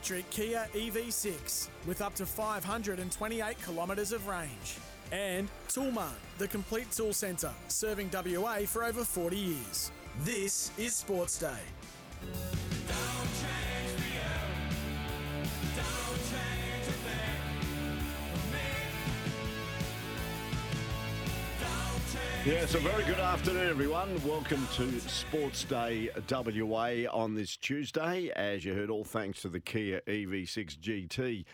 Electric Kia EV6 with up to 528 kilometres of range. And Toolmart, the complete tool centre, serving WA for over 40 years. This is Sports Day. Yes, a very good afternoon, everyone. Welcome to Sports Day WA on this Tuesday. As you heard, all thanks to the Kia EV6 GT,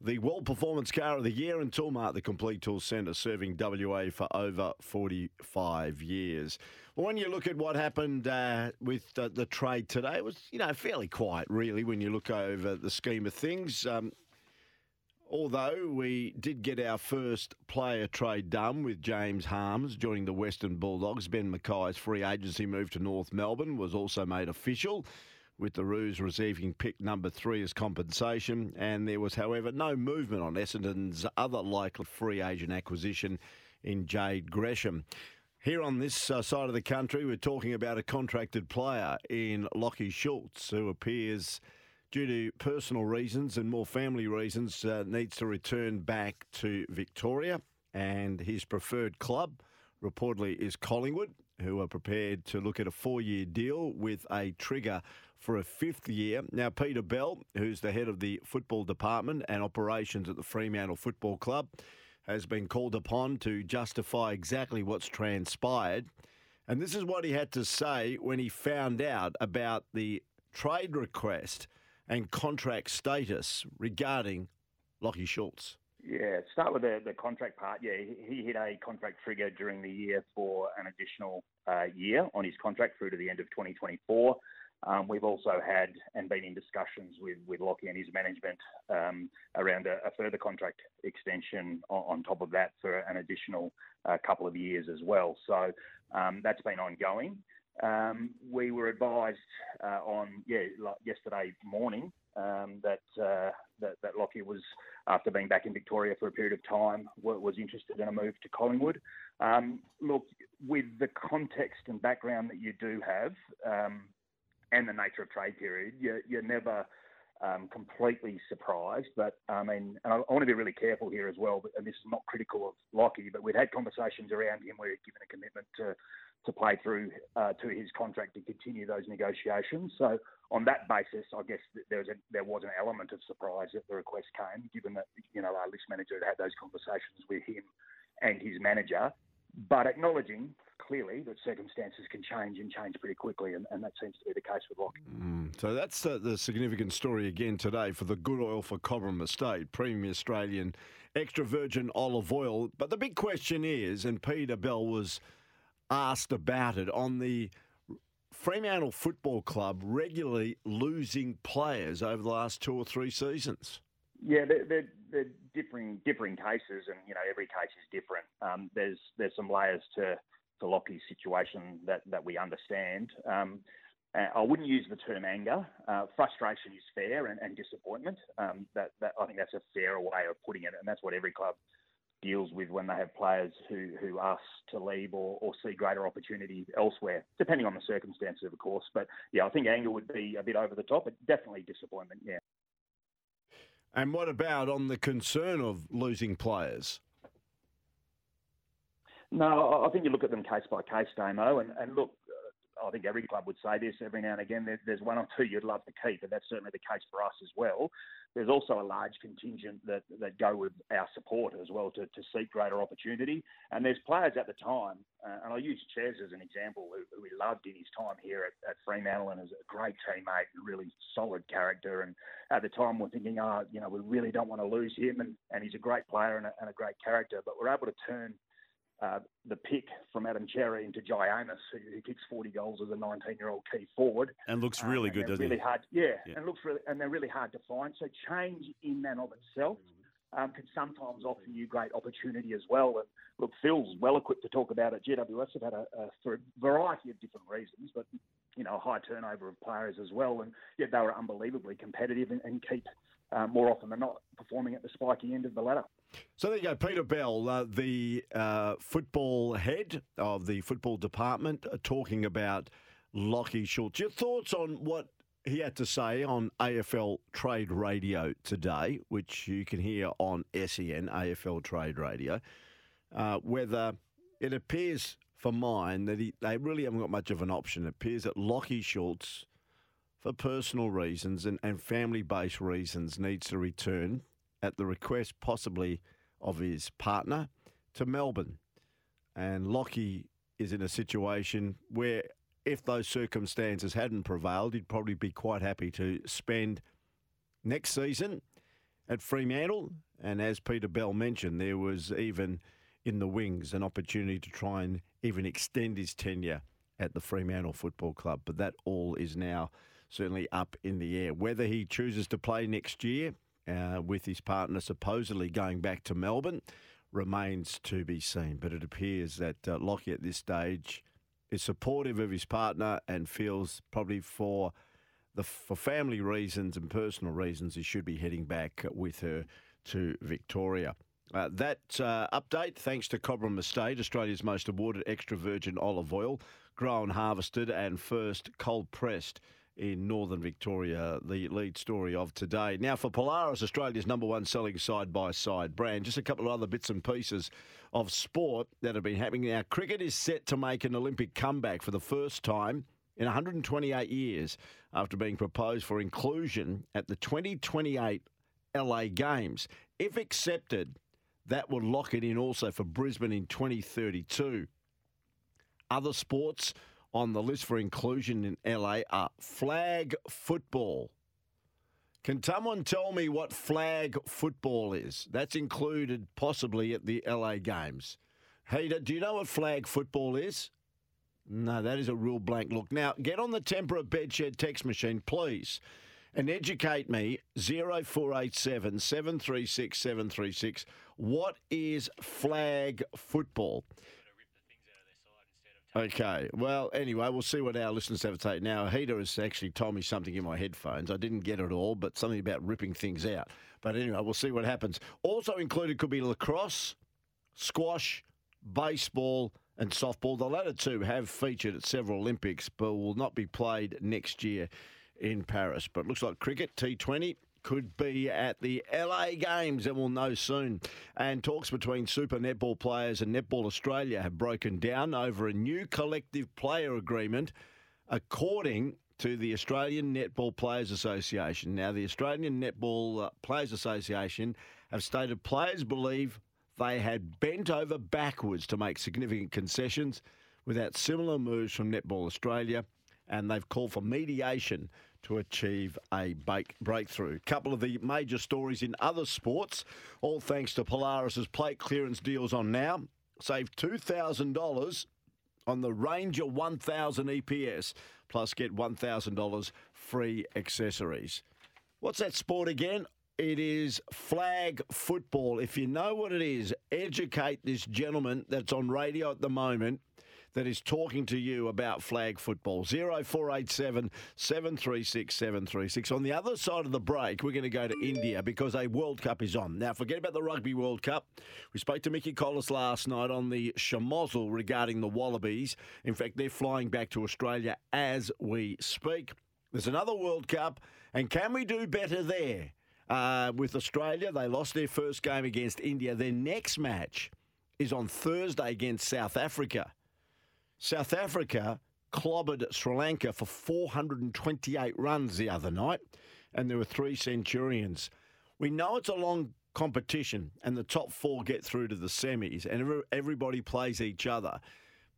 the World Performance Car of the Year, and Toolmart, the complete tool centre, serving WA for over 45 years. When you look at what happened uh, with the trade today, it was you know fairly quiet, really, when you look over the scheme of things. Um, Although we did get our first player trade done with James Harmes joining the Western Bulldogs, Ben McKay's free agency move to North Melbourne was also made official, with the Roos receiving pick number three as compensation. And there was, however, no movement on Essendon's other likely free agent acquisition in Jade Gresham. Here on this uh, side of the country, we're talking about a contracted player in Lachie Schultz who appears due to personal reasons and more family reasons, uh, needs to return back to Victoria. And his preferred club, reportedly, is Collingwood, who are prepared to look at a four year deal with a trigger for a fifth year. Now, Peter Bell, who's the head of the football department and operations at the Fremantle Football Club, has been called upon to justify exactly what's transpired. And this is what he had to say when he found out about the trade request and contract status regarding Lachie Schultz? Yeah, start with the, the contract part. Yeah, he hit a contract trigger during the year for an additional uh, year on his contract through to the end of 2024. Um, we've also had and been in discussions with, with Lachie and his management um, around a, a, further contract extension on, on, top of that for an additional uh, couple of years as well. So um, that's been ongoing. Um, we were advised uh, on yeah like yesterday morning um, that, uh, that that Lachie was after being back in Victoria for a period of time was interested in a move to Collingwood. Um, look, with the context and background that you do have, um, and the nature of trade period, you're, you're never um, completely surprised. But I mean, and I, I, want to be really careful here as well. And this is not critical of Lachie, but we've had conversations around him where he'd given a commitment to to play through uh, to his contract to continue those negotiations. So on that basis, I guess there was a, there was an element of surprise that the request came, given that you know our list manager had had those conversations with him and his manager, but acknowledging clearly that circumstances can change and change pretty quickly, and, and that seems to be the case with Lachie. Mm, so that's the, the, significant story again today for the good oil for Cobram Estate, premium Australian extra virgin olive oil. But the big question is, and Peter Bell was asked about it on the Fremantle Football Club regularly losing players over the last two or three seasons. Yeah, they're, they're, they're differing differing cases, and you know every case is different. Um, there's there's some layers to to Lachie's situation that that we understand. Um, I wouldn't use the term anger. Uh, frustration is fair, and, and disappointment. Um, that, that I think that's a fairer way of putting it, and that's what every club deals with when they have players who, who ask to leave or, or see greater opportunity elsewhere, depending on the circumstances, of course. But yeah, I think anger would be a bit over the top, but definitely disappointment, yeah. And what about on the concern of losing players? No, I think you look at them case by case, Damo, and, and look, I think every club would say this every now and again. There, there's one or two you'd love to keep, and that's certainly the case for us as well. There's also a large contingent that, that go with our support as well to, to seek greater opportunity. And there's players at the time, uh, and I'll use Ches as an example, who, who, we loved in his time here at, at Fremantle and is a great teammate, really solid character. And at the time, we're thinking, oh, you know, we really don't want to lose him, and, and he's a great player and a, and a great character. But we're able to turn uh, the pick from Adam Cerra into Amiss, who, who kicks 40 goals as a 19-year-old key forward. And looks really um, good, doesn't really he? Hard, yeah, Yeah. and looks really, and they're really hard to find. So change in and of itself um, can sometimes offer you great opportunity as well. And look, Phil's well equipped to talk about it. GWS have had a, a for a variety of different reasons, but you know, a high turnover of players as well, and yet they were unbelievably competitive and, and keep uh, more often than not performing at the spiky end of the ladder. So there you go, Peter Bell, uh, the uh, football head of the football department, uh, talking about Lachie Schultz. Your thoughts on what he had to say on AFL Trade Radio today, which you can hear on SEN, AFL Trade Radio, uh, whether it appears for mine that he, they really haven't got much of an option. It appears that Lachie Schultz, for personal reasons and, and family based reasons, needs to return at the request possibly of his partner to Melbourne. And Lachie is in a situation where if those circumstances hadn't prevailed, he'd probably be quite happy to spend next season at Fremantle. And as Peter Bell mentioned, there was even in the wings an opportunity to try and even extend his tenure at the Fremantle Football Club. But that all is now certainly up in the air. Whether he chooses to play next year uh, with his partner supposedly going back to Melbourne remains to be seen. But it appears that uh, Lachie at this stage is supportive of his partner and feels probably for the for family reasons and personal reasons he should be heading back with her to Victoria. Uh, that uh, update, thanks to Cobram Estate, Australia's most awarded extra virgin olive oil, grown, harvested, and first cold pressed in northern Victoria, the lead story of today. Now, for Polaris, Australia's number one selling side by side brand, just a couple of other bits and pieces of sport that have been happening. Now, cricket is set to make an Olympic comeback for the first time in 128 years after being proposed for inclusion at the 2028 LA Games. If accepted, that would lock it in also for Brisbane in 2032. Other sports on the list for inclusion in LA are flag football. Can someone tell me what flag football is? That's included possibly at the LA Games. Hey, do you know what flag football is? No, that is a real blank look. Now, get on the Tempur Bedshed text machine, please, and educate me 0487 736 736. What is flag football? Okay. Well, anyway, we'll see what our listeners have to say. Now, Heater has actually told me something in my headphones. I didn't get it all, but something about ripping things out. But anyway, we'll see what happens. Also included could be lacrosse, squash, baseball, and softball. The latter two have featured at several Olympics, but will not be played next year in Paris. But it looks like cricket, T20, could be at the LA Games, and we'll know soon. And talks between Super Netball players and Netball Australia have broken down over a new collective player agreement, according to the Australian Netball Players Association. Now, the Australian Netball uh, Players Association have stated players believe they had bent over backwards to make significant concessions without similar moves from Netball Australia, and they've called for mediation to achieve a break- breakthrough. couple of the major stories in other sports, all thanks to Polaris's plate clearance deals on now. Save $2,000 on the Ranger 1000 EPS, plus get $1,000 free accessories. What's that sport again? It is flag football. If you know what it is, educate this gentleman that's on radio at the moment that is talking to you about flag football. 0487 736 736. On the other side of the break, we're going to go to India because a World Cup is on. Now, forget about the Rugby World Cup. We spoke to Mickey Collis last night on the Shamozzle regarding the Wallabies. In fact, they're flying back to Australia as we speak. There's another World Cup, and can we do better there? Uh, with Australia, they lost their first game against India. Their next match is on Thursday against South Africa. South Africa clobbered Sri Lanka for 428 runs the other night, and there were three Centurions. We know it's a long competition, and the top four get through to the semis, and everybody plays each other.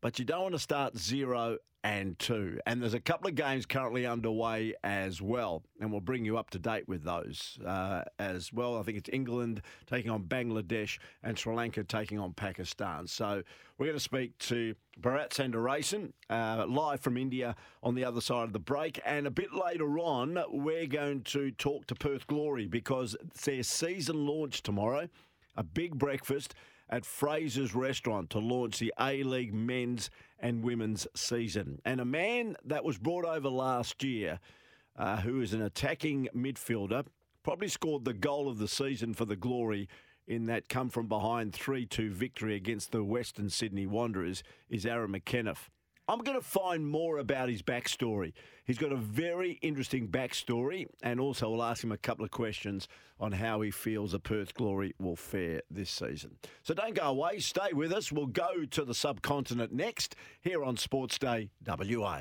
But you don't want to start zero and two. And there's a couple of games currently underway as well, and we'll bring you up to date with those uh, as well. I think it's England taking on Bangladesh and Sri Lanka taking on Pakistan. So we're going to speak to Bharat Sundaresan, uh, live from India on the other side of the break. And a bit later on, we're going to talk to Perth Glory because their season launch tomorrow. A big breakfast at Fraser's Restaurant to launch the A League men's and women's season. And a man that was brought over last year, uh, who is an attacking midfielder, probably scored the goal of the season for the Glory in that come from behind 3 2 victory against the Western Sydney Wanderers, is Aaron McEneff. I'm going to find more about his backstory. He's got a very interesting backstory, and also I'll ask him a couple of questions on how he feels the Perth Glory will fare this season. So don't go away, stay with us. We'll go to the subcontinent next here on Sports Day WA.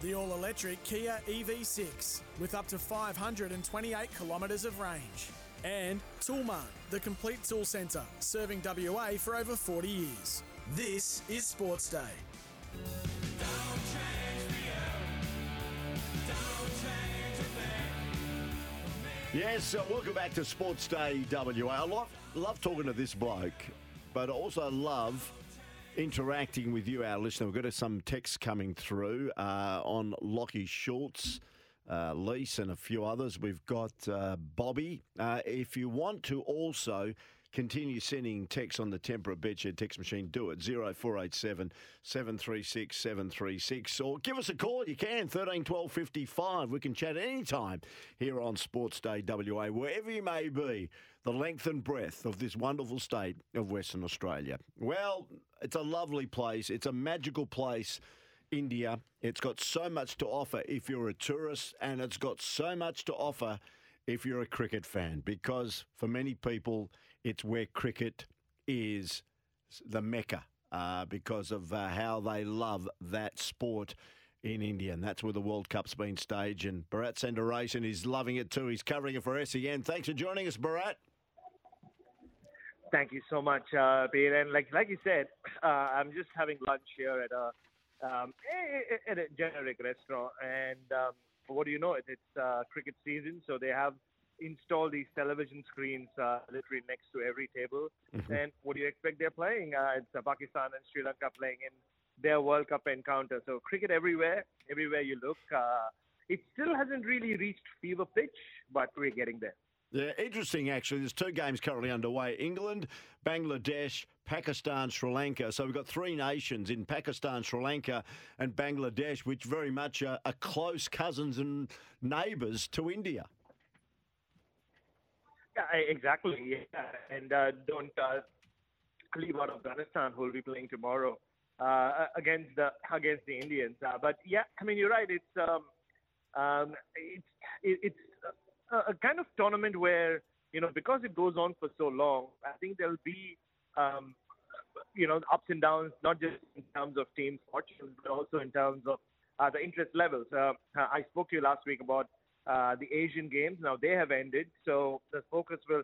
The all electric Kia EV6 with up to 528 kilometres of range. And Toolmart, the complete tool centre, serving WA for over 40 years. This is Sports Day. Yes, uh, welcome back to Sports Day WA. I love, love talking to this bloke, but I also love interacting with you, our listener. We've got some texts coming through uh, on Lachie Schultz, uh, and a few others. We've got uh, Bobby. Uh, if you want to also Continue sending texts on the Tempur Bedshed text machine. Do it 0487 736 736 or give us a call. You can 13 12 55. We can chat anytime here on Sports Day WA, wherever you may be, the length and breadth of this wonderful state of Western Australia. Well, it's a lovely place. It's a magical place. India. It's got so much to offer if you're a tourist, and it's got so much to offer if you're a cricket fan, because for many people, it's where cricket is the mecca uh, because of uh, how they love that sport in India. And that's where the World Cup's been staged. And Bharat Sundaresan is loving it too. He's covering it for SEN. Thanks for joining us, Bharat. Thank you so much, uh, Peter. And like like you said, uh, I'm just having lunch here at a um, at a generic restaurant. And um, what do you know? It's uh, cricket season, so they have install these television screens uh, literally next to every table. Mm-hmm. And what do you expect they're playing? Uh, it's uh, Pakistan and Sri Lanka playing in their World Cup encounter. So cricket everywhere, everywhere you look. Uh, it still hasn't really reached fever pitch, but we're getting there. Yeah, interesting actually. There's two games currently underway England, Bangladesh, Pakistan, Sri Lanka. So we've got three nations in Pakistan, Sri Lanka, and Bangladesh, which very much are, are close cousins and neighbours to India. Exactly. Yeah. And uh, don't uh, leave out Afghanistan, who will be playing tomorrow uh, against the against the Indians. Uh, but yeah, I mean you're right. It's um, um, it's it, it's a, a kind of tournament where you know because it goes on for so long. I think there'll be um, you know ups and downs, not just in terms of team fortune, but also in terms of uh, the interest levels. Uh, I spoke to you last week about uh, the Asian Games. Now they have ended, so the focus will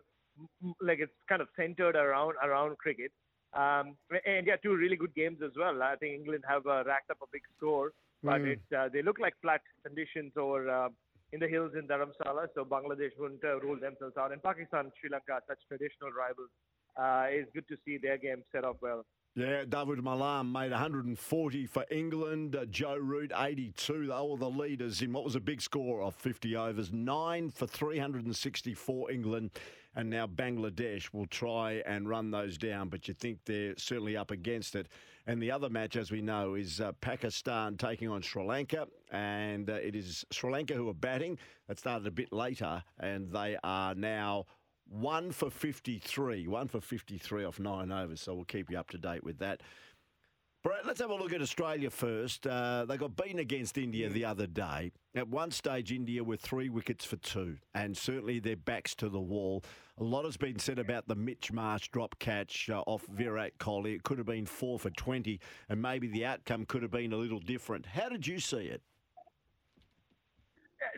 like it's kind of centered around around cricket. Um, and yeah, two really good games as well. I think England have uh, racked up a big score, but mm. it, uh, they look like flat conditions or uh, in the hills in Dharamsala, so Bangladesh wouldn't uh, rule themselves out. And Pakistan, Sri Lanka, such traditional rivals, uh, it's good to see their game set up well. Yeah, Dawid Malan made 140 for England. Uh, Joe Root 82. They were the leaders in what was a big score of 50 overs. Nine for 364 England. And now Bangladesh will try and run those down, but you think they're certainly up against it. And the other match, as we know, is uh, Pakistan taking on Sri Lanka. And uh, it is Sri Lanka who are batting. That started a bit later, and they are now one for 53. One for 53 off nine overs. So we'll keep you up to date with that. Brett, let's have a look at Australia first. Uh, they got beaten against India the other day. At one stage, India were three wickets for two, and certainly their backs to the wall. A lot has been said about the Mitch Marsh drop catch uh, off Virat Kohli. It could have been four for 20, and maybe the outcome could have been a little different. How did you see it?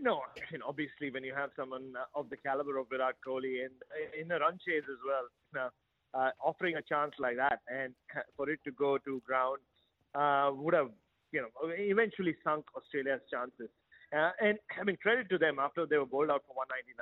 No, I mean, obviously when you have someone uh, of the caliber of Virat Kohli and uh, in a run chase as well, uh, offering a chance like that and for it to go to ground uh, would have, you know, eventually sunk Australia's chances. Uh, and I mean, credit to them after they were bowled out for 199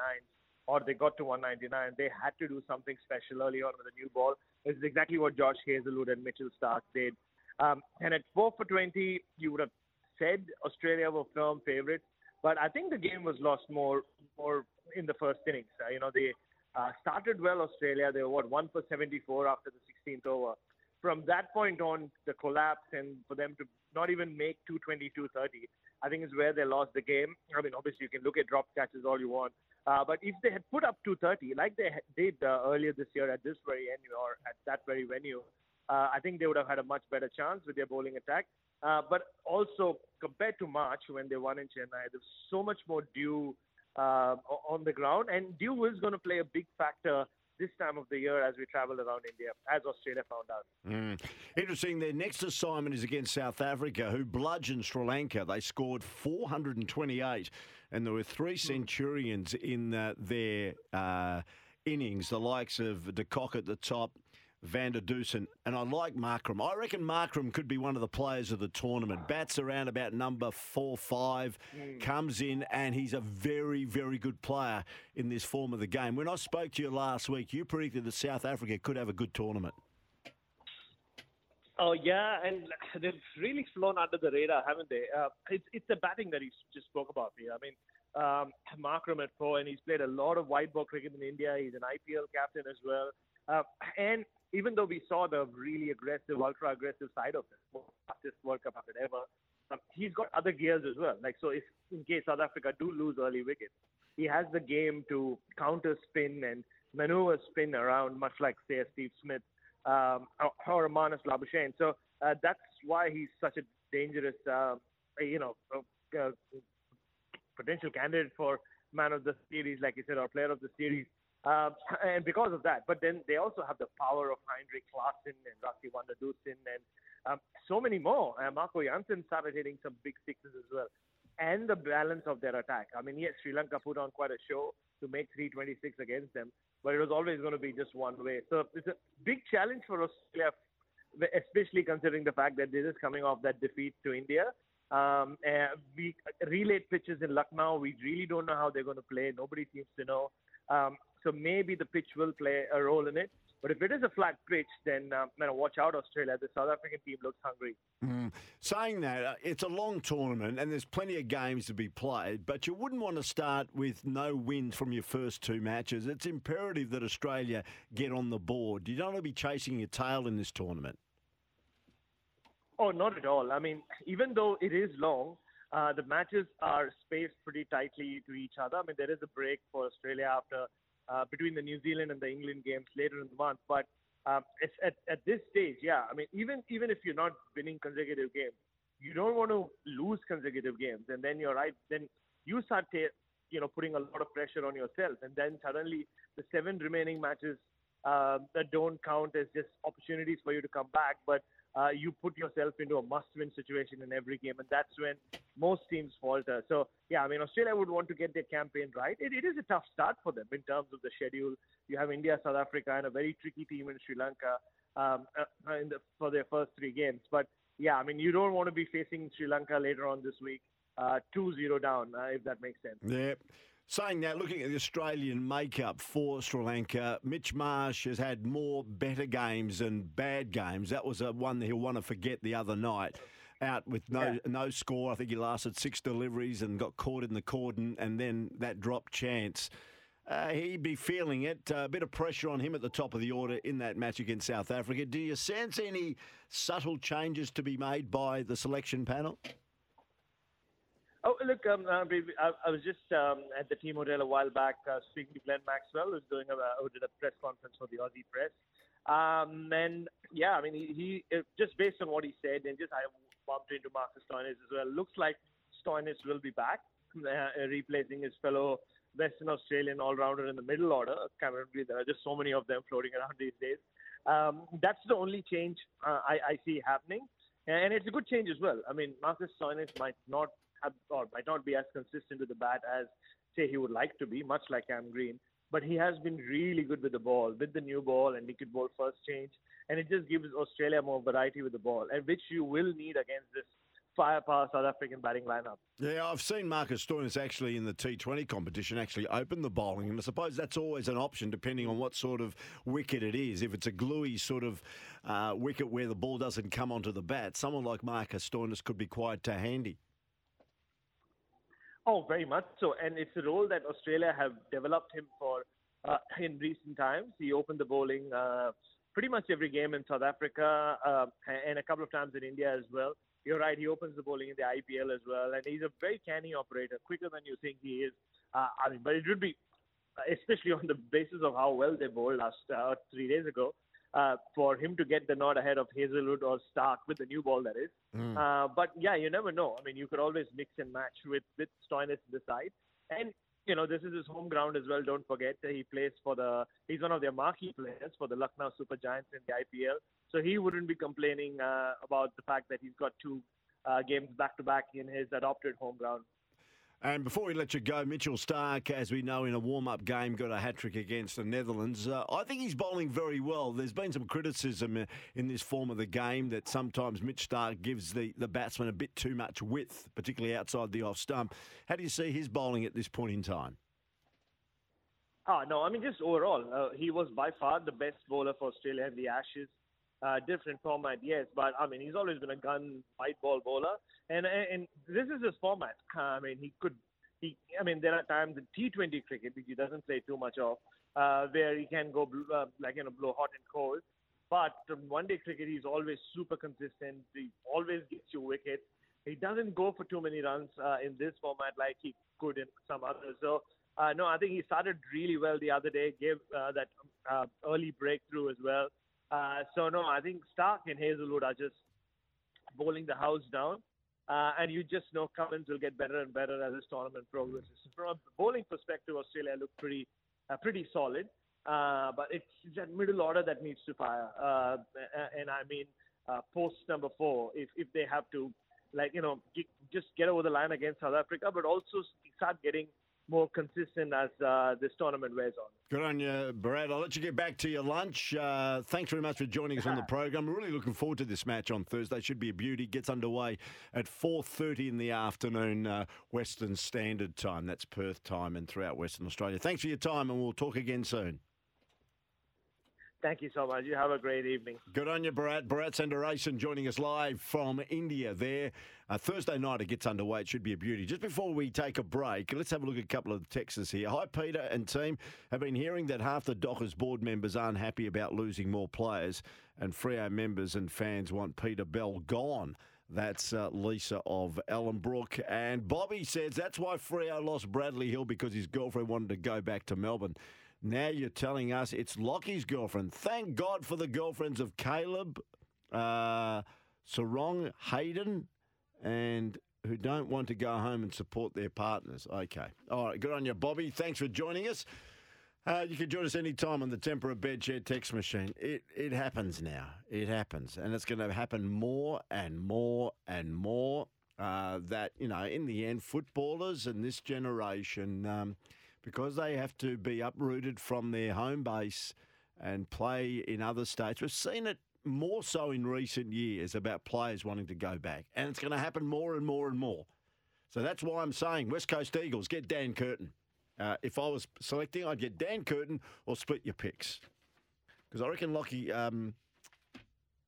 or they got to 199, they had to do something special early on with a new ball. It's exactly what Josh Hazlewood and Mitchell Starc did. Um, and at 4 for 20, you would have said Australia were firm favourites, but I think the game was lost more more in the first innings. Uh, you know, they uh, started well, Australia. They were, what, 1 for 74 after the 16th over. From that point on, the collapse and for them to not even make 220, 230, I think is where they lost the game. I mean, obviously, you can look at drop catches all you want. Uh, but if they had put up 230, like they did uh, earlier this year at this very venue or at that very venue, uh, I think they would have had a much better chance with their bowling attack. Uh, but also compared to March when they won in Chennai, there's so much more dew uh, on the ground, and dew is going to play a big factor this time of the year as we travel around India, as Australia found out. Mm. Interesting. Their next assignment is against South Africa, who bludgeoned Sri Lanka. They scored 428, and there were three centurions in uh, their uh, innings, the likes of de Kock at the top, van der Dussen, and I like Markram. I reckon Markram could be one of the players of the tournament. Bats around about number four, five, mm. comes in, and he's a very, very good player in this form of the game. When I spoke to you last week, you predicted that South Africa could have a good tournament. Oh yeah, and they've really flown under the radar, haven't they? Uh, it's it's the batting that he just spoke about here. I mean, um, Markram at four, and he's played a lot of white ball cricket in India. He's an IPL captain as well. Uh, and even though we saw the really aggressive, ultra aggressive side of it, fastest World Cup ever, um, he's got other gears as well. Like so, if in case South Africa do lose early wickets, he has the game to counter spin and maneuver spin around, much like say Steve Smith um, or Marnus Labuschagne. So uh, that's why he's such a dangerous, uh, you know, uh, uh, potential candidate for man of the series, like you said, or player of the series. Uh, and because of that, but then they also have the power of Heinrich Klaasen and der Dussen and um, so many more. Uh, Marco Jansen started hitting some big sixes as well. And the balance of their attack. I mean, yes, Sri Lanka put on quite a show to make 326 against them, but it was always going to be just one way. So it's a big challenge for Australia, especially considering the fact that this is coming off that defeat to India. Um, we relayed pitches in Lucknow. We really don't know how they're going to play. Nobody seems to know. Um, so maybe the pitch will play a role in it. But if it is a flat pitch, then uh, man, watch out, Australia. The South African team looks hungry. Mm. Saying that, uh, it's a long tournament and there's plenty of games to be played, but you wouldn't want to start with no wins from your first two matches. It's imperative that Australia get on the board. You don't want to be chasing your tail in this tournament. Oh, not at all. I mean, even though it is long, uh, the matches are spaced pretty tightly to each other. I mean, there is a break for Australia after uh, between the New Zealand and the England games later in the month. But um, it's at, at this stage, yeah. I mean, even even if you're not winning consecutive games, you don't want to lose consecutive games, and then you're right. Then you start, ta- you know, putting a lot of pressure on yourself, and then suddenly the seven remaining matches uh, that don't count as just opportunities for you to come back, but uh, you put yourself into a must-win situation in every game, and that's when most teams falter. So, yeah, I mean, Australia would want to get their campaign right. It, it is a tough start for them in terms of the schedule. You have India, South Africa, and a very tricky team in Sri Lanka um, uh, in the, for their first three games. But yeah, I mean, you don't want to be facing Sri Lanka later on this week, uh, 2-0 down, uh, if that makes sense. Yeah. Saying that, looking at the Australian makeup for Sri Lanka, Mitch Marsh has had more better games than bad games. That was a one that he'll want to forget the other night. Out with no yeah. no score. I think he lasted six deliveries and got caught in the cordon, and then that dropped chance. Uh, he'd be feeling it. Uh, a bit of pressure on him at the top of the order in that match against South Africa. Do you sense any subtle changes to be made by the selection panel? Oh, look, um, uh, I, I, was just um, at the team hotel a while back uh, speaking to Glenn Maxwell, who's doing a, who did a press conference for the Aussie press. Um, and yeah, I mean, he, he just based on what he said, and just I bumped into Marcus Stoinis as well. Looks like Stoinis will be back, uh, replacing his fellow Western Australian all-rounder in the middle order. Cameron There are just so many of them floating around these days. Um, that's the only change uh, I, I see happening, and it's a good change as well. I mean, Marcus Stoinis might not or might not be as consistent with the bat as say he would like to be, much like Cam Green. but he has been really good with the ball, with the new ball and liquid ball first change, and it just gives Australia more variety with the ball, and which you will need against this firepower South African batting lineup. Yeah, I've seen Marcus Stoinis actually in the T20 competition actually open the bowling, and I suppose that's always an option depending on what sort of wicket it is. If it's a gluey sort of uh, wicket where the ball doesn't come onto the bat, someone like Marcus Stoinis could be quite handy. Oh, very much so. And it's a role that Australia have developed him for uh, in recent times. He opened the bowling uh, pretty much every game in South Africa uh, and a couple of times in India as well. You're right, he opens the bowling in the IPL as well. And he's a very canny operator, quicker than you think he is. Uh, I mean, but it would be, especially on the basis of how well they bowled last uh, three days ago, uh, for him to get the nod ahead of Hazlewood or Starc with the new ball, that is. Mm. Uh, but yeah, you never know. I mean, you could always mix and match with with Stoinis in the side, and you know this is his home ground as well. Don't forget he plays for the he's one of their marquee players for the Lucknow Super Giants in the IPL, so he wouldn't be complaining uh, about the fact that he's got two uh, games back to back in his adopted home ground. And before we let you go, Mitchell Starc, as we know, in a warm up game, got a hat trick against the Netherlands. Uh, I think he's bowling very well. There's been some criticism uh, in this form of the game that sometimes Mitch Starc gives the, the batsman a bit too much width, particularly outside the off stump. How do you see his bowling at this point in time? Oh, no, I mean, just overall, uh, he was by far the best bowler for Australia in the Ashes. Uh, different format, yes, but I mean he's always been a gun white ball bowler, and and this is his format. I mean he could, he I mean there are times in T20 cricket which he doesn't play too much of, uh, where he can go uh, like you know blow hot and cold, but one day cricket he's always super consistent. He always gets you wickets. He doesn't go for too many runs uh, in this format like he could in some others. So uh, no, I think he started really well the other day, gave uh, that uh, early breakthrough as well. Uh, so no, I think Starc and Hazlewood are just bowling the house down. Uh, and you just know Cummins will get better and better as this tournament progresses. From a bowling perspective, Australia look pretty, uh, pretty solid. Uh, but it's that middle order that needs to fire. Uh, and I mean, uh, post number four, if if they have to, like you know, just get over the line against South Africa, but also start getting more consistent as uh, this tournament wears on. Good on you, Brad. I'll let you get back to your lunch. Uh, thanks very much for joining us on the program. We're really looking forward to this match on Thursday. Should be a beauty. Gets underway at 4.30 in the afternoon, uh, Western Standard Time. That's Perth time and throughout Western Australia. Thanks for your time, and we'll talk again soon. Thank you so much. You have a great evening. Good on you, Bharat. Bharat Sundaresan joining us live from India there. Uh, Thursday night it gets underway. It should be a beauty. Just before we take a break, let's have a look at a couple of the texts here. Hi, Peter and team. Have been hearing that half the Dockers board members aren't happy about losing more players, and Freo members and fans want Peter Bell gone. That's uh, Lisa of Ellenbrook. And Bobby says that's why Freo lost Bradley Hill because his girlfriend wanted to go back to Melbourne. Now you're telling us it's Lachie's girlfriend. Thank God for the girlfriends of Caleb, uh, Serong, Hayden, and who don't want to go home and support their partners. Okay. All right. Good on you, Bobby. Thanks for joining us. Uh, you can join us anytime on the Tempur Bedshed text machine. It it happens now. It happens, and it's going to happen more and more and more. Uh, that you know, in the end, footballers and this generation. Um, because they have to be uprooted from their home base and play in other states. We've seen it more so in recent years about players wanting to go back, and it's going to happen more and more and more. So that's why I'm saying West Coast Eagles get Dan Curtin. Uh, if I was selecting, I'd get Dan Curtin or split your picks because I reckon Lachie um,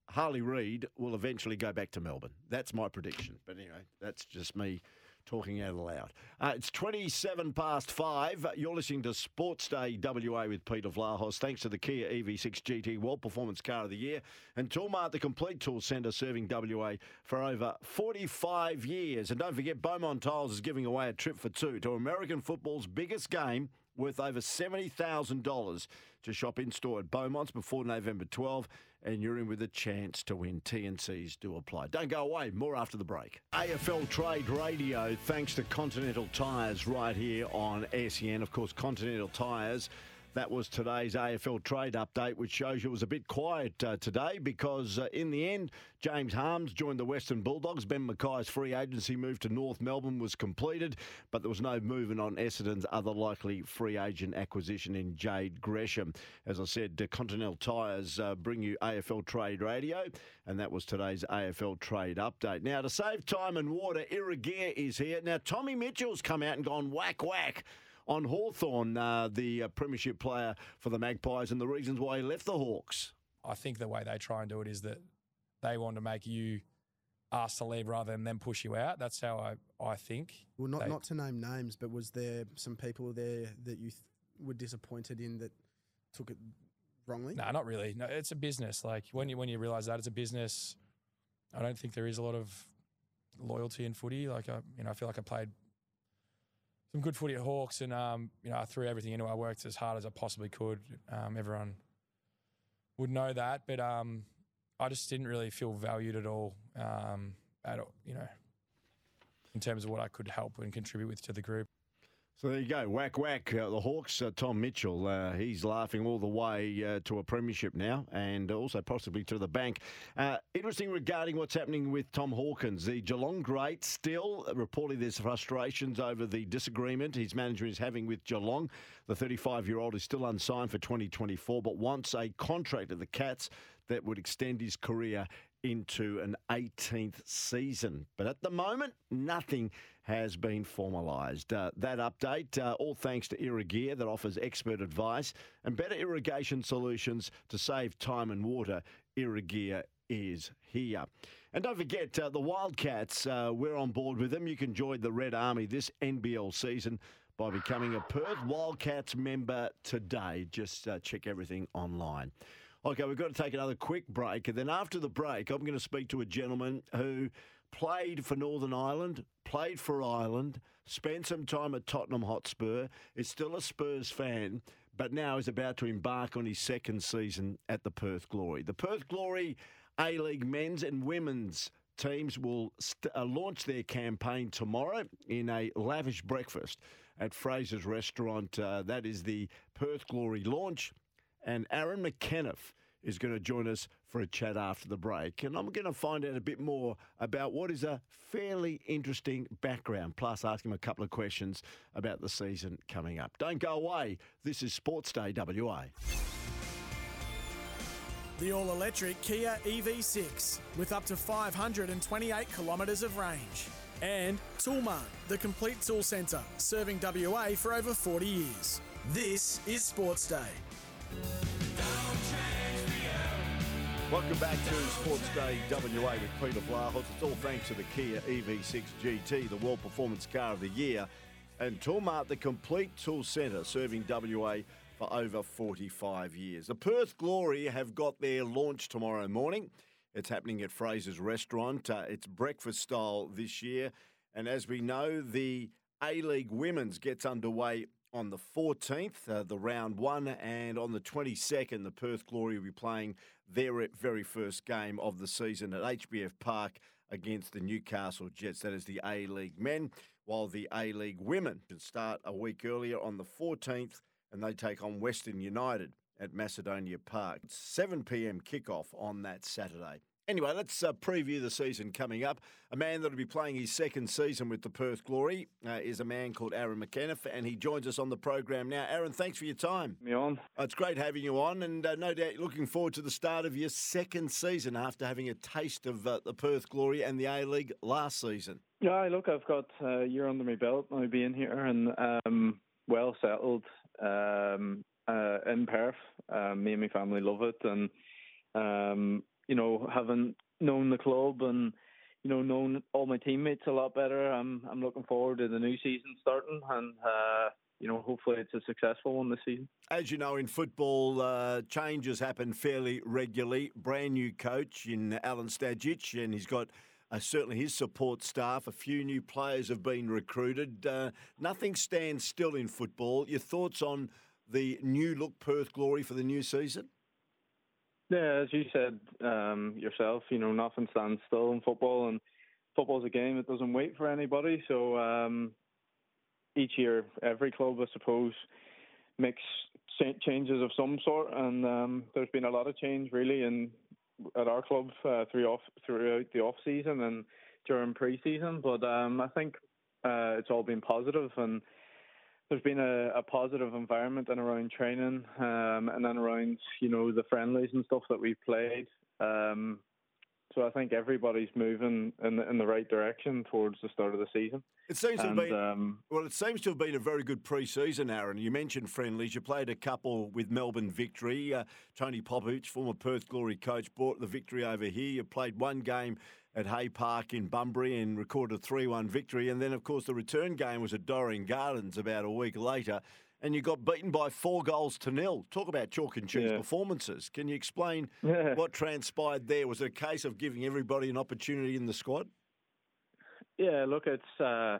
Harley Reid will eventually go back to Melbourne. That's my prediction. But anyway, that's just me talking out loud. Uh, it's 27 past five. You're listening to Sports Day WA with Peter Vlahos. Thanks to the Kia EV6 GT World Performance Car of the Year and Toolmart, the complete tool centre serving WA for over 45 years. And don't forget, Beaumont Tiles is giving away a trip for two to American football's biggest game worth over $70,000 to shop in store at Beaumont's before November 12 and you're in with a chance to win. TNCs do apply. Don't go away. More after the break. AFL Trade Radio, thanks to Continental Tyres right here on SEN. Of course, Continental Tyres That was today's AFL trade update, which shows you it was a bit quiet uh, today because uh, in the end, James Harmes joined the Western Bulldogs. Ben McKay's free agency move to North Melbourne was completed, but there was no movement on Essendon's other likely free agent acquisition in Jade Gresham. As I said, Continental Tyres uh, bring you AFL Trade Radio, and that was today's AFL Trade update. Now, to save time and water, Irigear is here. Now, Tommy Mitchell's come out and gone whack whack on Hawthorn, uh, the uh, premiership player for the Magpies, and the reasons why he left the Hawks. I think the way they try and do it is that they want to make you ask to leave rather than them push you out. That's how I, I think. Well, not They- not to name names, but was there some people there that you th- were disappointed in that took it wrongly? No, not really. No, it's a business. Like when you when you realise that it's a business, I don't think there is a lot of loyalty in footy. Like I, you know, I feel like I played some good footy at Hawks, and um, you know, I threw everything into. it. I worked as hard as I possibly could. Um, everyone would know that, but um, I just didn't really feel valued at all. Um, at all, you know, in terms of what I could help and contribute with to the group. So there you go, whack whack. Uh, the Hawks, uh, Tom Mitchell, uh, he's laughing all the way uh, to a premiership now, and also possibly to the bank. Uh, interesting regarding what's happening with Tom Hawkins, the Geelong great. Still uh, reporting there's frustrations over the disagreement his management is having with Geelong. The 35-year-old is still unsigned for 2024, but wants a contract at the Cats that would extend his career into an 18th season. But at the moment, nothing has been formalised. Uh, that update, uh, all thanks to Irrigear, that offers expert advice and better irrigation solutions to save time and water. Irrigear is here. And don't forget, uh, the Wildcats, uh, we're on board with them. You can join the Red Army this NBL season by becoming a Perth Wildcats member today. Just uh, check everything online. Okay, we've got to take another quick break. And then after the break, I'm going to speak to a gentleman who played for Northern Ireland, played for Ireland, spent some time at Tottenham Hotspur, is still a Spurs fan, but now is about to embark on his second season at the Perth Glory. The Perth Glory A League men's and women's teams will st- uh, launch their campaign tomorrow in a lavish breakfast at Fraser's Restaurant. Uh, that is the Perth Glory launch and Aaron McEneff is going to join us for a chat after the break. And I'm going to find out a bit more about what is a fairly interesting background, plus ask him a couple of questions about the season coming up. Don't go away. This is Sports Day WA. The all electric Kia EV6 with up to 528 kilometres of range. And Toolmart, the complete tool centre, serving WA for over 40 years. This is Sports Day. Welcome back to Sports Day WA with Peter Vlahos. It's all thanks to the Kia EV6 GT, the World Performance Car of the Year, and Toolmart, the complete tool centre, serving WA for over 45 years. The Perth Glory have got their launch tomorrow morning. It's happening at Fraser's Restaurant. Uh, it's breakfast style this year. And as we know, the A League Women's gets underway on the 14th, uh, the round one, and on the 22nd, the Perth Glory will be playing their very first game of the season at HBF Park against the Newcastle Jets. That is the A League men, while the A League women should start a week earlier on the 14th, and they take on Western United at Macedonia Park. It's 7 p.m. kickoff on that Saturday. Anyway, let's uh, preview the season coming up. A man that will be playing his second season with the Perth Glory uh, is a man called Aaron McEneff, and he joins us on the program now. Aaron, thanks for your time. Me on. Uh, It's great having you on, and uh, no doubt looking forward to the start of your second season after having a taste of uh, the Perth Glory and the A League last season. Yeah, look, I've got a year under my belt now being here and um, well settled um, uh, in Perth. Um, me and my family love it, and um, you know, having known the club and you know known all my teammates a lot better, I'm I'm looking forward to the new season starting, and uh, you know, hopefully it's a successful one this season. As you know, in football, uh, changes happen fairly regularly. Brand new coach in Alen Stajcic, and he's got uh, certainly his support staff. A few new players have been recruited. Uh, nothing stands still in football. Your thoughts on the new look Perth Glory for the new season? Yeah, as you said um, yourself, you know, nothing stands still in football, and football's a game that doesn't wait for anybody. So um, each year, every club, I suppose, makes changes of some sort, and um, there's been a lot of change really in at our club uh, throughout the off season and during pre-season. But um, I think uh, it's all been positive, and there's been a, a positive environment and around training, um, and then around you know the friendlies and stuff that we've played. Um, so I think everybody's moving in the, in the right direction towards the start of the season. It seems and, to have been um, well. It seems to have been a very good pre-season, Aaron. You mentioned friendlies. You played a couple with Melbourne Victory. Uh, Tony Popovic, former Perth Glory coach, brought the victory over here. You played one game at Hay Park in Bunbury and recorded a three-one victory. And then, of course, the return game was at Dorrien Gardens about a week later and you got beaten by four goals to nil. Talk about chalk and cheese yeah. performances. Can you explain yeah. what transpired there? Was it a case of giving everybody an opportunity in the squad? Yeah, look, it's uh,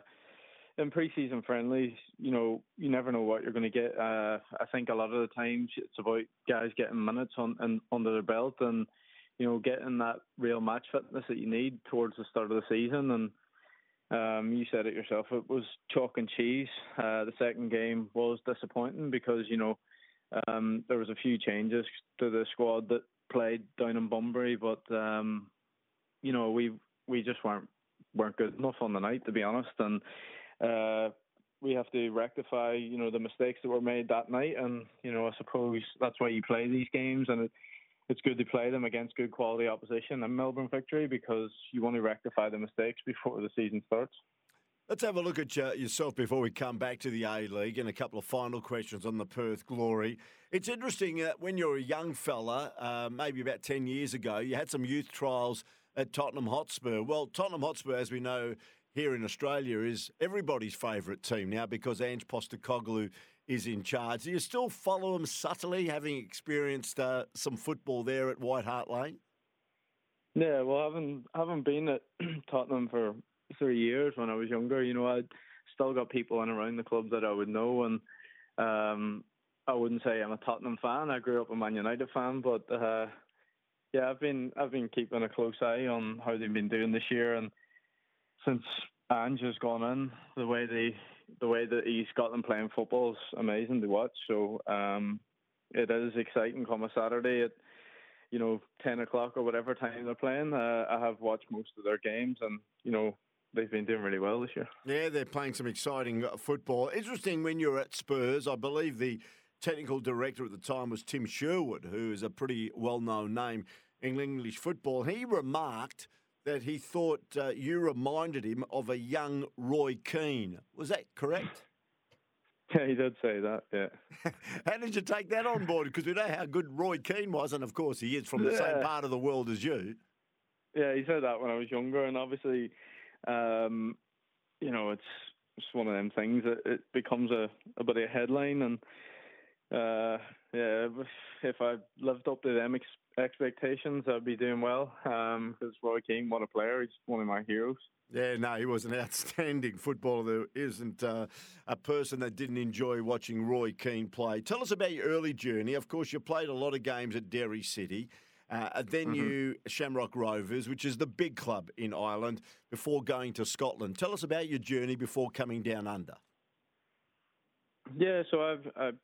in preseason friendlies. You know, you never know what you're going to get. Uh, I think a lot of the times it's about guys getting minutes on and under their belt, and you know, getting that real match fitness that you need towards the start of the season. And um, you said it yourself. It was chalk and cheese. Uh, the second game was disappointing because you know um, there was a few changes to the squad that played down in Bunbury, but um, you know we we just weren't weren't good enough on the night to be honest, and uh, we have to rectify you know the mistakes that were made that night, and you know I suppose that's why you play these games, and it, it's good to play them against good quality opposition and Melbourne victory because you want to rectify the mistakes before the season starts. Let's have a look at uh, yourself before we come back to the A League and a couple of final questions on the Perth Glory. It's interesting uh, when you're a young fella, uh, maybe about 10 years ago, you had some youth trials at Tottenham Hotspur. Well, Tottenham Hotspur, as we know here in Australia, is everybody's favourite team now because Ange Postecoglou is in charge. Do you still follow him subtly, having experienced uh, some football there at White Hart Lane? Yeah, well, I haven't haven't been at Tottenham for three years when I was younger. You know, I still got people in around the club that I would know, and um, I wouldn't say I'm a Tottenham fan. I grew up a Man United fan, but uh, yeah, I've been I've been keeping a close eye on how they've been doing this year, and since Ange has gone in, the way they the way that got them playing football is amazing to watch. So um, it is exciting. Come a Saturday at you know ten o'clock or whatever time they're playing. Uh, I have watched most of their games, and you know they've been doing really well this year. Yeah, they're playing some exciting uh, football. Interesting when you're at Spurs. I believe the technical director at the time was Tim Sherwood, who is a pretty well-known name in English football. He remarked that he thought uh, you reminded him of a young Roy Keane. Was that correct? Yeah, he did say that. Yeah. how did you take that on board? Because we know how good Roy Keane was, and of course he is from the yeah. same part of the world as you. Yeah, he said that when I was younger, and obviously, um, you know, it's it's one of them things that it becomes a, a bit of a headline, and uh, yeah, if I lived up to them ex- expectations, I'd be doing well. Because um, Roy Keane, what a player! He's one of my heroes. Yeah, no, he was an outstanding footballer. There isn't uh, a person that didn't enjoy watching Roy Keane play. Tell us about your early journey. Of course, you played a lot of games at Derry City. Uh, then mm-hmm. you Shamrock Rovers, which is the big club in Ireland, before going to Scotland. Tell us about your journey before coming down under. Yeah, so I've, I've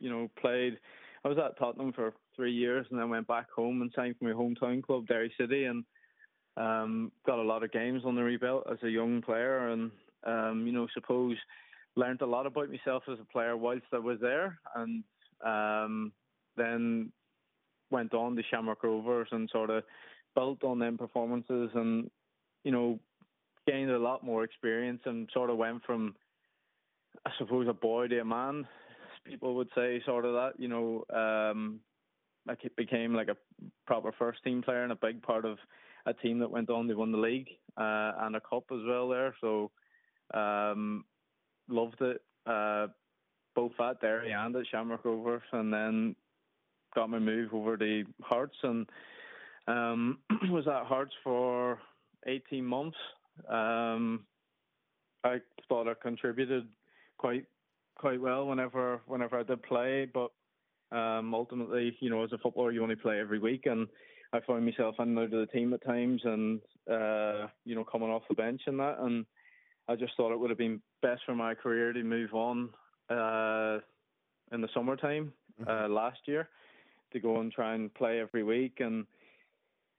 you know, played. I was at Tottenham for three years, and then went back home and signed for my hometown club, Derry City, and um, got a lot of games on the rebuild as a young player, and um, you know, suppose learned a lot about myself as a player whilst I was there, and um, then went on to Shamrock Rovers and sort of built on them performances, and you know, gained a lot more experience, and sort of went from I suppose a boy to a man people would say sort of that. You know, um, I became like a proper first team player and a big part of a team that went on. They won the league uh, and a cup as well there. So um, loved it. Uh, both at Derry and at Shamrock Rovers, and then got my move over to Hearts and um, was at Hearts for 18 months. Um, I thought I contributed quite quite well whenever whenever I did play, but um, ultimately, you know, as a footballer, you only play every week, and I found myself in and out of the team at times, and uh, you know, coming off the bench and that, and I just thought it would have been best for my career to move on uh, in the summertime uh, last year to go and try and play every week, and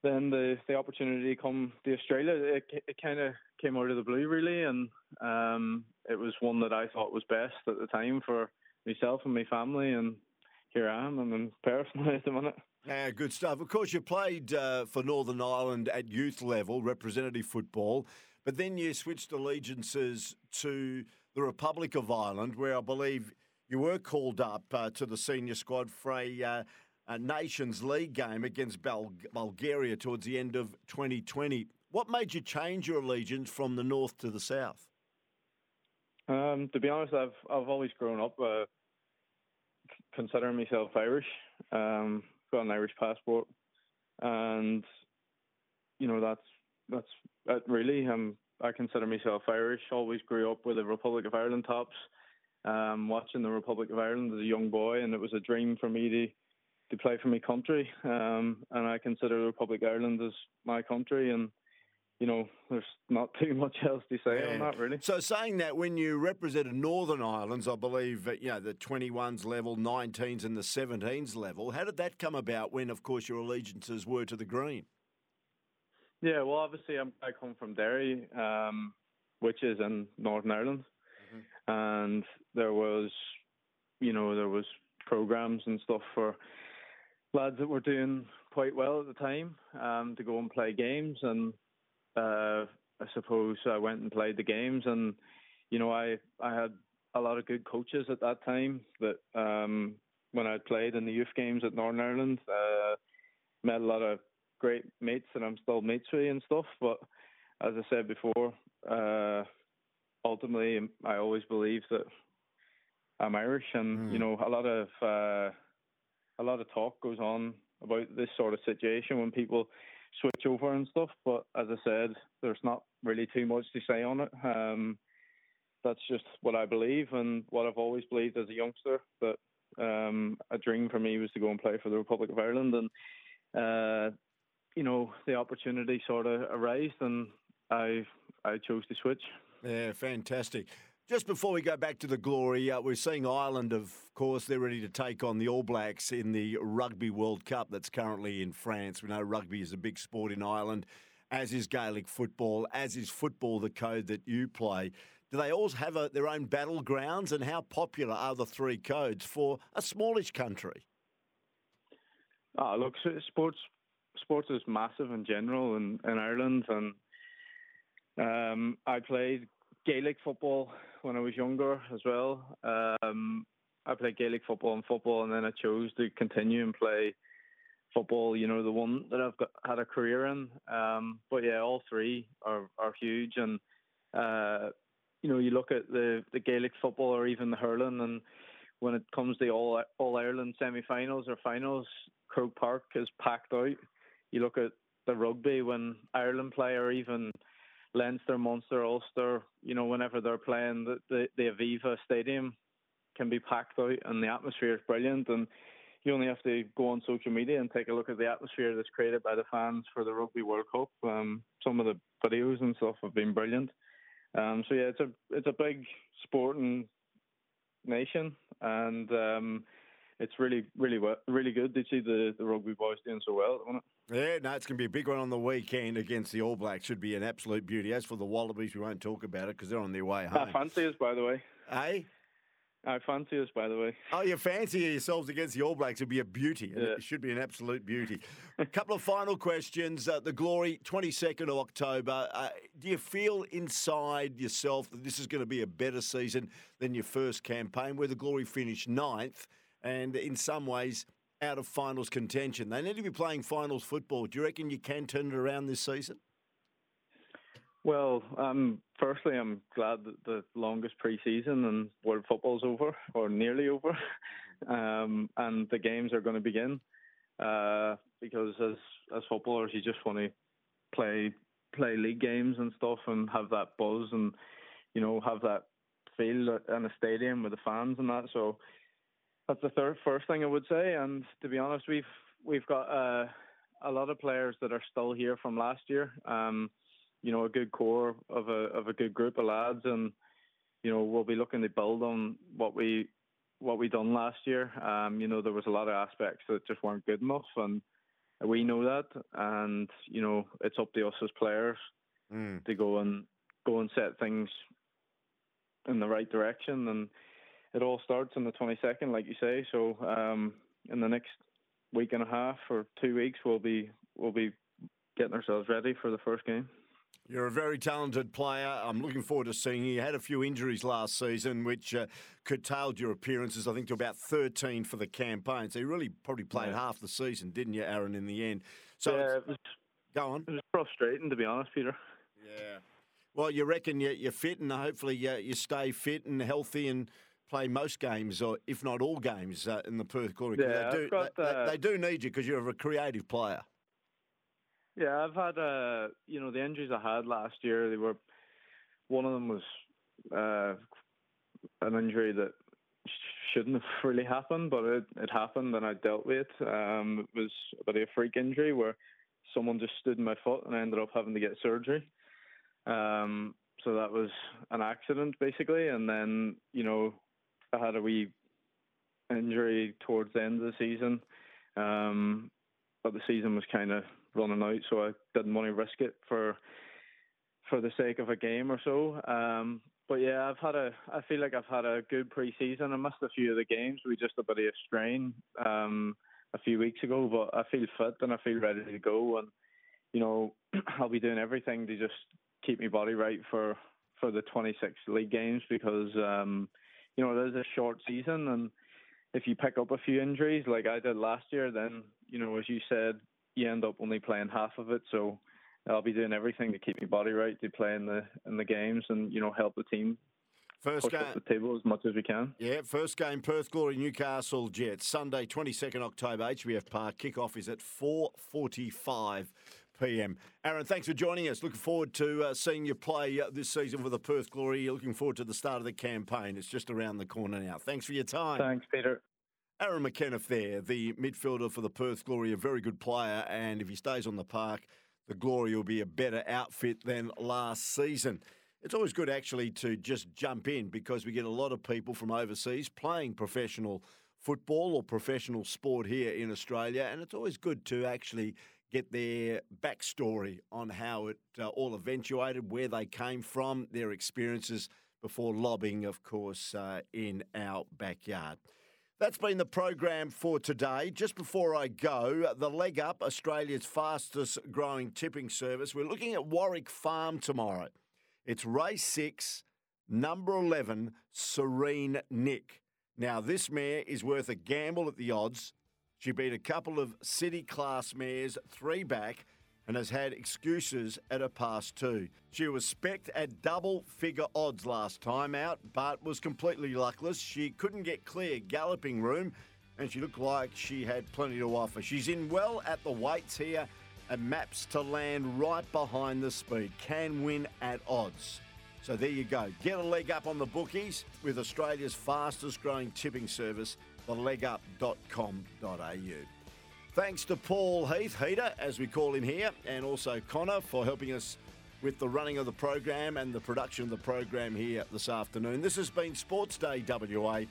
then the the opportunity come to Australia, it, it kind of came out of the blue really, and um, it was one that I thought was best at the time for myself and my family, and here I am. I'm in now at the minute. Yeah, good stuff. Of course, you played uh, for Northern Ireland at youth level, representative football, but then you switched allegiances to the Republic of Ireland, where I believe you were called up uh, to the senior squad for a, uh, a Nations League game against Bul- Bulgaria towards the end of 2020. What made you change your allegiance from the north to the south? Um, to be honest, I've I've always grown up uh, considering myself Irish. Um, got an Irish passport, and you know that's that's that really. Um, I consider myself Irish. Always grew up with the Republic of Ireland tops. Um, watching the Republic of Ireland as a young boy, and it was a dream for me to play for my country. Um, and I consider the Republic of Ireland as my country, and you know, there's not too much else to say yeah. on that, really. So, saying that, when you represented Northern Islands, I believe, you know, the 21s level, 19s, and the 17s level, how did that come about when, of course, your allegiances were to the green? Yeah, well, obviously, I'm, i come from Derry, um, which is in Northern Ireland. Mm-hmm. And there was, you know, there was programs and stuff for lads that were doing quite well at the time um, to go and play games. And uh, I suppose I went and played the games, and you know, I I had a lot of good coaches at that time. That um, when I played in the youth games at Northern Ireland, uh, met a lot of great mates that I'm still mates with and stuff. But as I said before, uh, ultimately, I always believe that I'm Irish, and mm. you know, a lot of uh, a lot of talk goes on about this sort of situation when people switch over and stuff. But as I said, there's not really too much to say on it. Um, that's just what I believe and what I've always believed as a youngster. That um, a dream for me was to go and play for the Republic of Ireland, and uh, you know the opportunity sort of arose, and I I chose to switch. Yeah, fantastic. Just before we go back to the glory, uh, we're seeing Ireland, of course, they're ready to take on the All Blacks in the Rugby World Cup that's currently in France. We know rugby is a big sport in Ireland, as is Gaelic football, as is football, the code that you play. Do they all have a, their own battlegrounds, and how popular are the three codes for a smallish country? Oh, look, sports sports is massive in general in, in Ireland, and um, I played Gaelic football when I was younger as well. Um, I played Gaelic football and football, and then I chose to continue and play football. You know, the one that I've got, had a career in. Um, but yeah, all three are are huge, and uh, you know, you look at the the Gaelic football or even the hurling, and when it comes to all all Ireland semi-finals or finals, Croke Park is packed out. You look at the rugby when Ireland play, or even Leinster, Munster, Ulster, you know, whenever they're playing, the, the, the Aviva Stadium can be packed out and the atmosphere is brilliant. And you only have to go on social media and take a look at the atmosphere that's created by the fans for the Rugby World Cup. Um, some of the videos and stuff have been brilliant. Um, so yeah, it's a it's a big sporting nation, and um, it's really, really, really good to see the, the rugby boys doing so well at the Yeah, no, it's going to be a big one on the weekend against the All Blacks. Should be an absolute beauty. As for the Wallabies, we won't talk about it because they're on their way home. I fancy us, by the way. Hey? I fancy us, by the way. Oh, you fancy yourselves against the All Blacks? It'd be a beauty. Yeah. It should be an absolute beauty. a couple of final questions. Uh, the Glory, 22nd of October. Uh, do you feel inside yourself that this is going to be a better season than your first campaign, where the Glory finished ninth? and in some ways out of finals contention. They need to be playing finals football. Do you reckon you can turn it around this season? Well, um, firstly, I'm glad that the longest pre-season and world football's over, or nearly over, um, and the games are going to begin. Uh, because as as footballers, you just want to play play league games and stuff, and have that buzz, and you know have that feel in a stadium with the fans and that. So that's the third first thing I would say. And to be honest, we've we've got uh, a lot of players that are still here from last year. Um, you know, a good core of a of a good group of lads, and you know we'll be looking to build on what we what we done last year. Um, you know, there was a lot of aspects that just weren't good enough, and we know that. And you know, it's up to us as players Mm. to go and go and set things in the right direction. And it all starts on the 22nd, like you say. So um, in the next week and a half or two weeks, we'll be we'll be getting ourselves ready for the first game. You're a very talented player. I'm looking forward to seeing you. You had a few injuries last season, which uh, curtailed your appearances, I think, to about 13 for the campaign. So you really probably played Yeah. half the season, didn't you, Aaron, in the end? So yeah, it's- it was go on. it was frustrating to be honest, Peter. Yeah. Well, you reckon you- you're fit, and hopefully you, you stay fit and healthy and play most games, or if not all games, uh, in the Perth Glory. Yeah, they, do, got, they, they- uh, they do need you because you're a creative player. Yeah, I've had uh, you know, the injuries I had last year. They were one of them was uh, an injury that shouldn't have really happened, but it, it happened and I dealt with it. Um, it was a bit of a freak injury where someone just stood in my foot and I ended up having to get surgery. Um, so that was an accident basically, and then you know, I had a wee injury towards the end of the season. Um, but the season was kind of running out, so I didn't want to risk it for for the sake of a game or so. Um, but yeah, I've had a. I feel like I've had a good pre-season. I missed a few of the games. We just a bit of a strain um, a few weeks ago, but I feel fit and I feel ready to go. And you know, I'll be doing everything to just keep my body right for for the 26 league games because um, you know it is a short season and if you pick up a few injuries like I did last year, then you know, as you said, you end up only playing half of it. So I'll be doing everything to keep my body right to play in the in the games and you know help the team First push game. up the table as much as we can. Yeah, first game, Perth Glory, Newcastle Jets, Sunday, 22nd October, HBF Park. Kickoff is at 4.45 p.m. Aaron, thanks for joining us. Looking forward to uh, seeing you play uh, this season for the Perth Glory. Looking forward to the start of the campaign. It's just around the corner now. Thanks for your time. Thanks, Peter. Aaron McEneff there, the midfielder for the Perth Glory, a very good player, and if he stays on the park, the Glory will be a better outfit than last season. It's always good actually to just jump in because we get a lot of people from overseas playing professional football or professional sport here in Australia, and it's always good to actually get their backstory on how it uh, all eventuated, where they came from, their experiences before lobbying, of course, uh, in our backyard. That's been the program for today. Just before I go, the Leg Up, Australia's fastest growing tipping service. We're looking at Warwick Farm tomorrow. It's race six, number 11, Serene Nick. Now, this mare is worth a gamble at the odds. She beat a couple of city class mares three back and has had excuses at her past two. She was specced at double figure odds last time out, but was completely luckless. She couldn't get clear galloping room, and she looked like she had plenty to offer. She's in well at the weights here and maps to land right behind the speed. Can win at odds. So there you go. Get a leg up on the bookies with Australia's fastest growing tipping service, thelegup.com.au. Thanks to Paul Heath, Heater, as we call him here, and also Connor for helping us with the running of the program and the production of the program here this afternoon. This has been Sports Day WA.